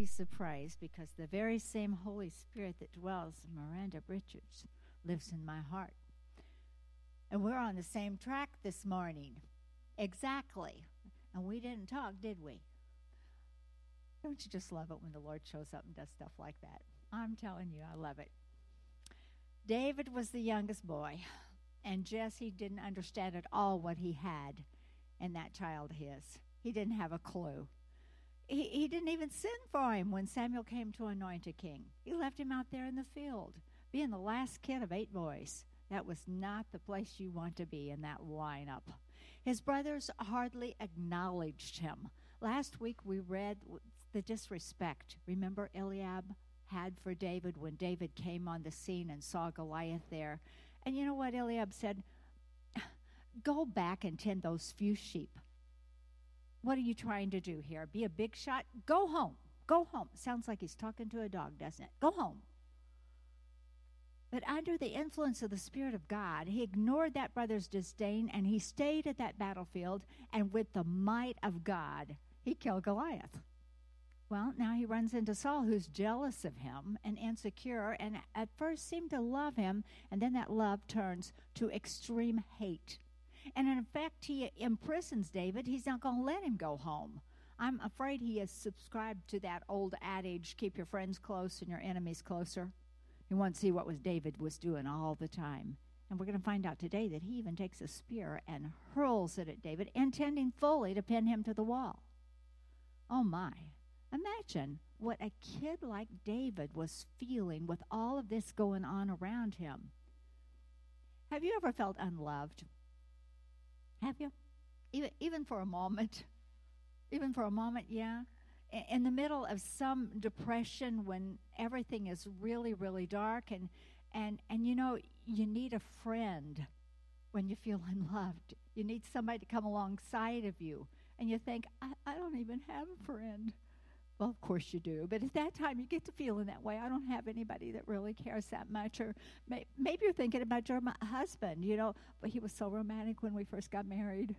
be surprised because the very same Holy Spirit that dwells in Miranda Richards lives in my heart. And we're on the same track this morning. Exactly. And we didn't talk, did we? Don't you just love it when the Lord shows up and does stuff like that? I'm telling you, I love it. David was the youngest boy, and Jesse didn't understand at all what he had in that child his. He didn't have a clue. He, he didn't even send for him when Samuel came to anoint a king. He left him out there in the field, being the last kid of eight boys. That was not the place you want to be in that lineup. His brothers hardly acknowledged him. Last week we read the disrespect. Remember Eliab had for David when David came on the scene and saw Goliath there. And you know what Eliab said? Go back and tend those few sheep. What are you trying to do here? Be a big shot? Go home. Go home. Sounds like he's talking to a dog, doesn't it? Go home. But under the influence of the Spirit of God, he ignored that brother's disdain and he stayed at that battlefield, and with the might of God, he killed Goliath. Well, now he runs into Saul, who's jealous of him and insecure, and at first seemed to love him, and then that love turns to extreme hate. And in fact, he imprisons David. He's not going to let him go home. I'm afraid he has subscribed to that old adage keep your friends close and your enemies closer. He wants to see what was David was doing all the time. And we're going to find out today that he even takes a spear and hurls it at David, intending fully to pin him to the wall. Oh my. Imagine what a kid like David was feeling with all of this going on around him. Have you ever felt unloved? Have you? Even, even for a moment? Even for a moment, yeah? In the middle of some depression when everything is really, really dark and, and, and you know, you need a friend when you feel unloved. You need somebody to come alongside of you. And you think, I, I don't even have a friend. Well, of course you do. But at that time, you get to feeling that way. I don't have anybody that really cares that much. Or may, maybe you're thinking about your husband, you know, but he was so romantic when we first got married.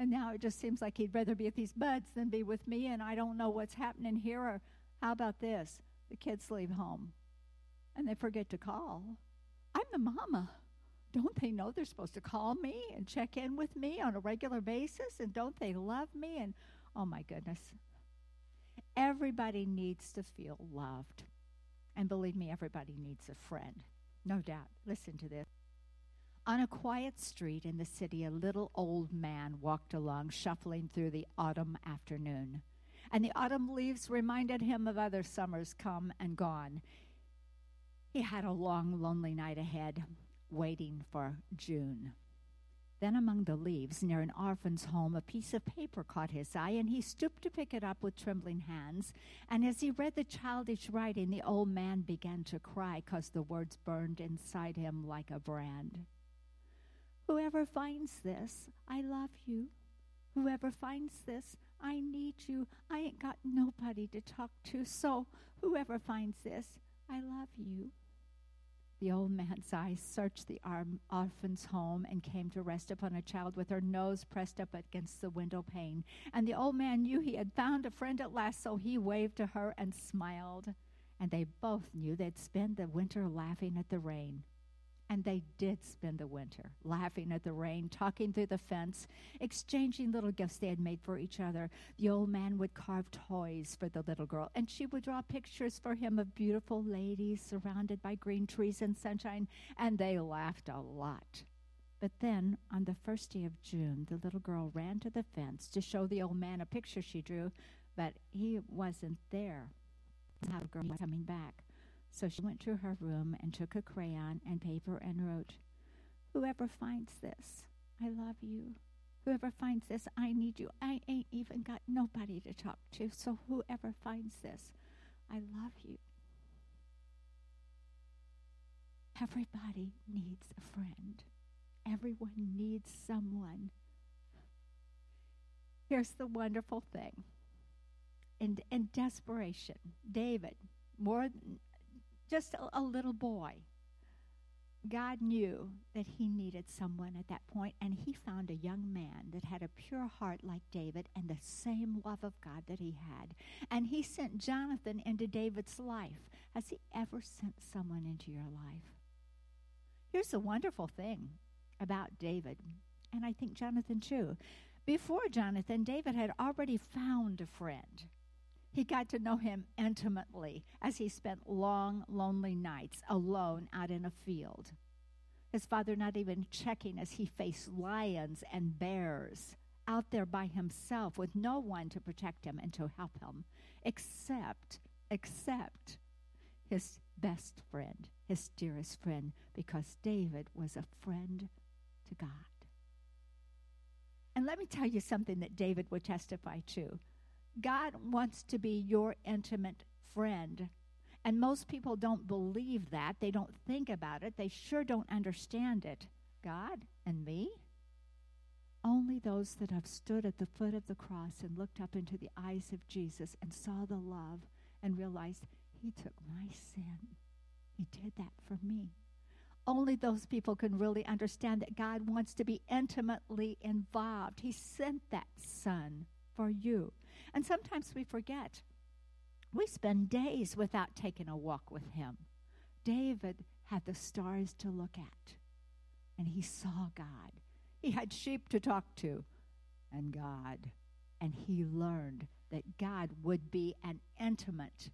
And now it just seems like he'd rather be with these buds than be with me, and I don't know what's happening here. Or how about this? The kids leave home and they forget to call. I'm the mama. Don't they know they're supposed to call me and check in with me on a regular basis? And don't they love me? And oh my goodness, Everybody needs to feel loved. And believe me, everybody needs a friend. No doubt. Listen to this. On a quiet street in the city, a little old man walked along, shuffling through the autumn afternoon. And the autumn leaves reminded him of other summers come and gone. He had a long, lonely night ahead, waiting for June. Then, among the leaves near an orphan's home, a piece of paper caught his eye, and he stooped to pick it up with trembling hands. And as he read the childish writing, the old man began to cry because the words burned inside him like a brand. Whoever finds this, I love you. Whoever finds this, I need you. I ain't got nobody to talk to, so whoever finds this, I love you. The old man's eyes searched the orphan's home and came to rest upon a child with her nose pressed up against the window pane. And the old man knew he had found a friend at last, so he waved to her and smiled. And they both knew they'd spend the winter laughing at the rain. And they did spend the winter laughing at the rain, talking through the fence, exchanging little gifts they had made for each other. The old man would carve toys for the little girl, and she would draw pictures for him of beautiful ladies surrounded by green trees and sunshine, and they laughed a lot. But then, on the first day of June, the little girl ran to the fence to show the old man a picture she drew, but he wasn't there. The girl coming back. So she went to her room and took a crayon and paper and wrote, Whoever finds this, I love you. Whoever finds this, I need you. I ain't even got nobody to talk to, so whoever finds this, I love you. Everybody needs a friend. Everyone needs someone. Here's the wonderful thing. In, in desperation, David, more just a, a little boy, God knew that he needed someone at that point, and he found a young man that had a pure heart like David and the same love of God that he had. And he sent Jonathan into David's life. Has he ever sent someone into your life? Here's the wonderful thing about David, and I think Jonathan too. Before Jonathan, David had already found a friend. He got to know him intimately as he spent long, lonely nights alone out in a field. His father not even checking as he faced lions and bears out there by himself with no one to protect him and to help him, except, except his best friend, his dearest friend, because David was a friend to God. And let me tell you something that David would testify to. God wants to be your intimate friend. And most people don't believe that. They don't think about it. They sure don't understand it. God and me? Only those that have stood at the foot of the cross and looked up into the eyes of Jesus and saw the love and realized he took my sin. He did that for me. Only those people can really understand that God wants to be intimately involved. He sent that son for you. And sometimes we forget. We spend days without taking a walk with him. David had the stars to look at, and he saw God. He had sheep to talk to, and God. And he learned that God would be an intimate.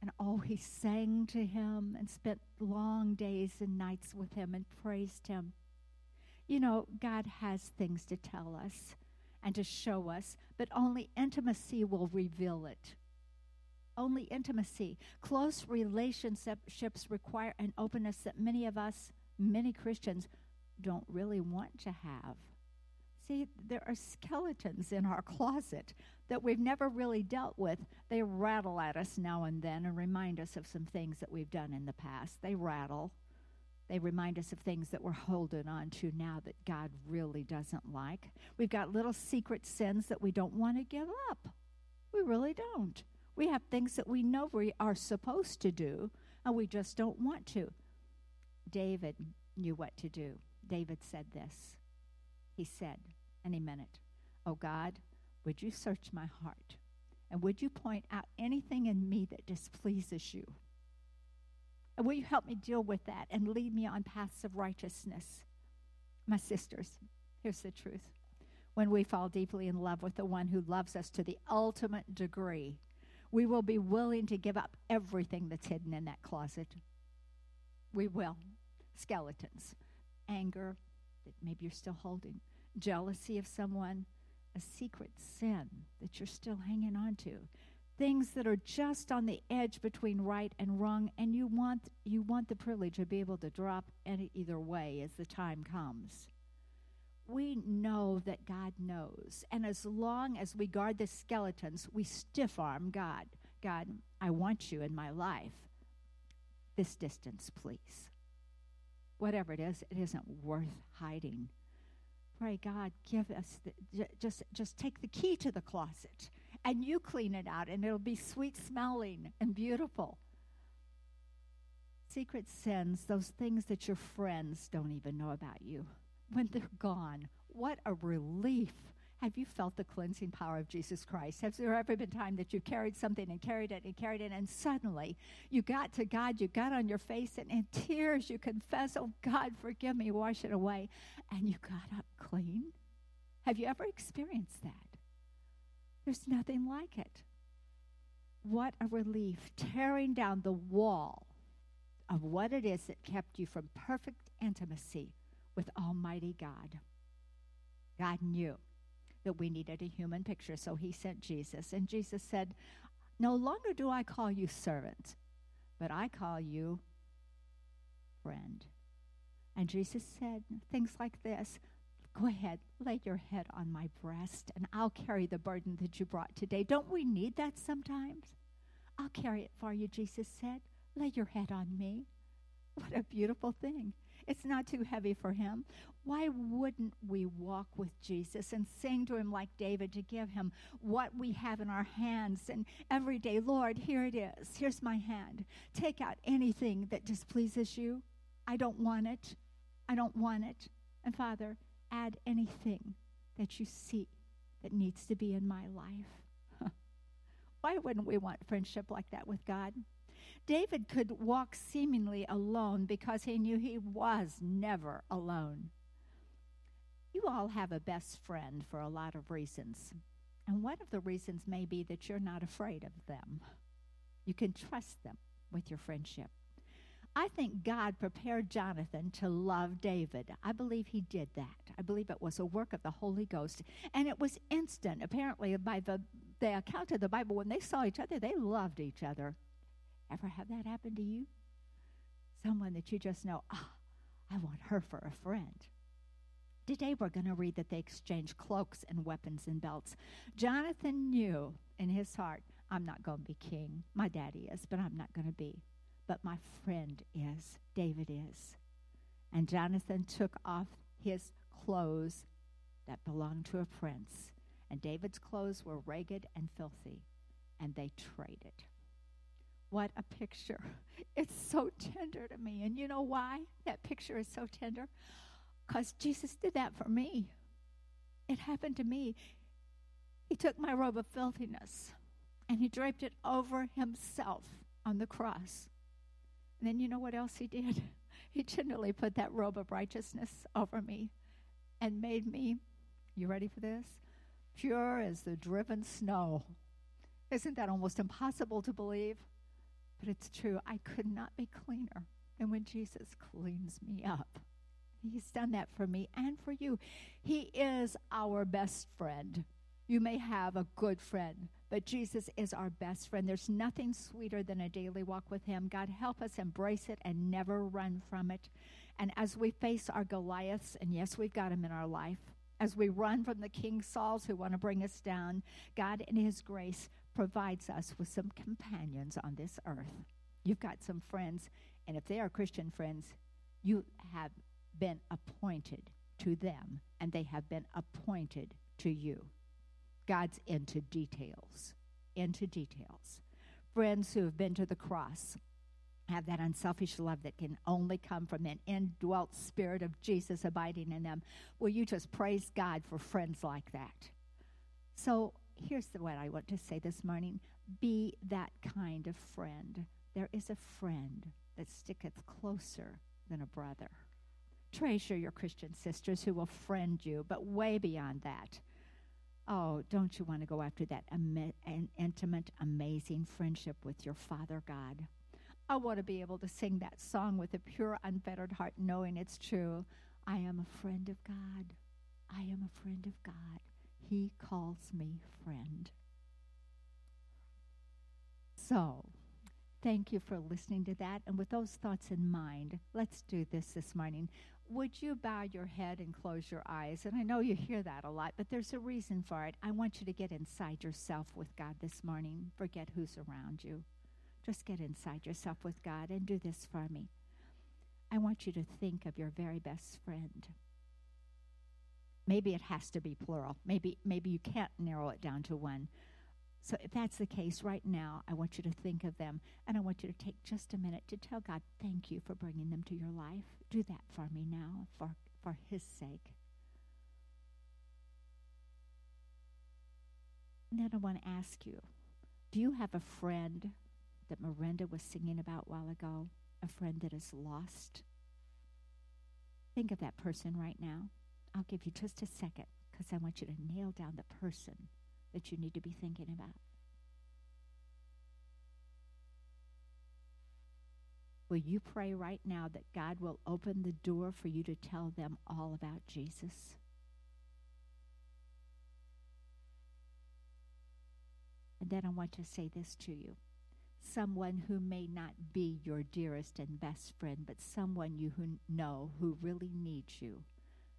And oh, he sang to him and spent long days and nights with him and praised him. You know, God has things to tell us and to show us, but only intimacy will reveal it. Only intimacy. Close relationships require an openness that many of us, many Christians, don't really want to have. See, there are skeletons in our closet that we've never really dealt with. They rattle at us now and then and remind us of some things that we've done in the past. They rattle. They remind us of things that we're holding on to now that God really doesn't like. We've got little secret sins that we don't want to give up. We really don't. We have things that we know we are supposed to do, and we just don't want to. David knew what to do. David said this. He said, he meant it. Oh God, would you search my heart? And would you point out anything in me that displeases you? And will you help me deal with that and lead me on paths of righteousness? My sisters, here's the truth. When we fall deeply in love with the one who loves us to the ultimate degree, we will be willing to give up everything that's hidden in that closet. We will. Skeletons, anger that maybe you're still holding, jealousy of someone, a secret sin that you're still hanging on to, things that are just on the edge between right and wrong and you want you want the privilege to be able to drop any either way as the time comes we know that God knows. And as long as we guard the skeletons, we stiff arm God. God, I want you in my life. This distance, please. Whatever it is, it isn't worth hiding. Pray, God, give us the, just just take the key to the closet and you clean it out and it'll be sweet smelling and beautiful. Secret sins, those things that your friends don't even know about you, when they're gone, what a relief. Have you felt the cleansing power of Jesus Christ? Has there ever been time that you carried something and carried it and carried it, and suddenly you got to God, you got on your face, and in tears you confess, Oh God, forgive me, wash it away, and you got up clean? Have you ever experienced that? There's nothing like it. What a relief, tearing down the wall of what it is that kept you from perfect intimacy with Almighty God. God knew that we needed a human picture, so he sent Jesus. And Jesus said, No longer do I call you servant, but I call you friend. And Jesus said things like this Go ahead, lay your head on my breast, and I'll carry the burden that you brought today. Don't we need that sometimes? I'll carry it for you, Jesus said. Lay your head on me. What a beautiful thing. It's not too heavy for him. Why wouldn't we walk with Jesus and sing to him like David to give him what we have in our hands and every day, Lord, here it is. Here's my hand. Take out anything that displeases you. I don't want it. I don't want it. And Father, add anything that you see that needs to be in my life. Why wouldn't we want friendship like that with God? David could walk seemingly alone because he knew he was never alone. You all have a best friend for a lot of reasons. And one of the reasons may be that you're not afraid of them. You can trust them with your friendship. I think God prepared Jonathan to love David. I believe he did that. I believe it was a work of the Holy Ghost. And it was instant. Apparently, by the, the account of the Bible, when they saw each other, they loved each other. Ever have that happen to you? Someone that you just know, ah, oh, I want her for a friend. Today we're going to read that they exchanged cloaks and weapons and belts. Jonathan knew in his heart, I'm not going to be king. My daddy is, but I'm not going to be but my friend is. David is. And Jonathan took off his clothes that belonged to a prince. And David's clothes were ragged and filthy, and they traded. What a picture. It's so tender to me. And you know why that picture is so tender? Because Jesus did that for me. It happened to me. He took my robe of filthiness and he draped it over himself on the cross. And then you know what else he did? He tenderly put that robe of righteousness over me and made me, you ready for this? Pure as the driven snow. Isn't that almost impossible to believe? But it's true. I could not be cleaner than when Jesus cleans me up. He's done that for me and for you. He is our best friend. You may have a good friend, but Jesus is our best friend. There's nothing sweeter than a daily walk with Him. God, help us embrace it and never run from it. And as we face our Goliaths, and yes, we've got them in our life, as we run from the King Sauls who want to bring us down, God, in His grace, provides us with some companions on this earth. You've got some friends, and if they are Christian friends, you have been appointed to them, and they have been appointed to you. God's into details, into details. Friends who have been to the cross have that unselfish love that can only come from an indwelt spirit of Jesus abiding in them. Will you just praise God for friends like that? So here's the, what I want to say this morning be that kind of friend. There is a friend that sticketh closer than a brother. Treasure your Christian sisters who will friend you, but way beyond that Oh, don't you want to go after that am- an intimate, amazing friendship with your Father God? I want to be able to sing that song with a pure, unfettered heart, knowing it's true. I am a friend of God. I am a friend of God. He calls me friend. So, thank you for listening to that. And with those thoughts in mind, let's do this this morning would you bow your head and close your eyes? And I know you hear that a lot, but there's a reason for it. I want you to get inside yourself with God this morning. Forget who's around you. Just get inside yourself with God and do this for me. I want you to think of your very best friend. Maybe it has to be plural. Maybe maybe you can't narrow it down to one. So if that's the case right now, I want you to think of them and I want you to take just a minute to tell God, thank you for bringing them to your life. Do that for me now for, for His sake. And then I want to ask you do you have a friend that Miranda was singing about a while ago? A friend that is lost? Think of that person right now. I'll give you just a second because I want you to nail down the person that you need to be thinking about. Will you pray right now that God will open the door for you to tell them all about Jesus? And then I want to say this to you someone who may not be your dearest and best friend, but someone you who know who really needs you.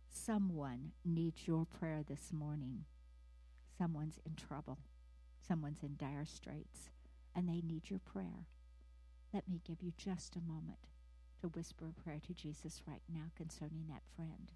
Someone needs your prayer this morning. Someone's in trouble, someone's in dire straits, and they need your prayer. Let me give you just a moment to whisper a prayer to Jesus right now concerning that friend.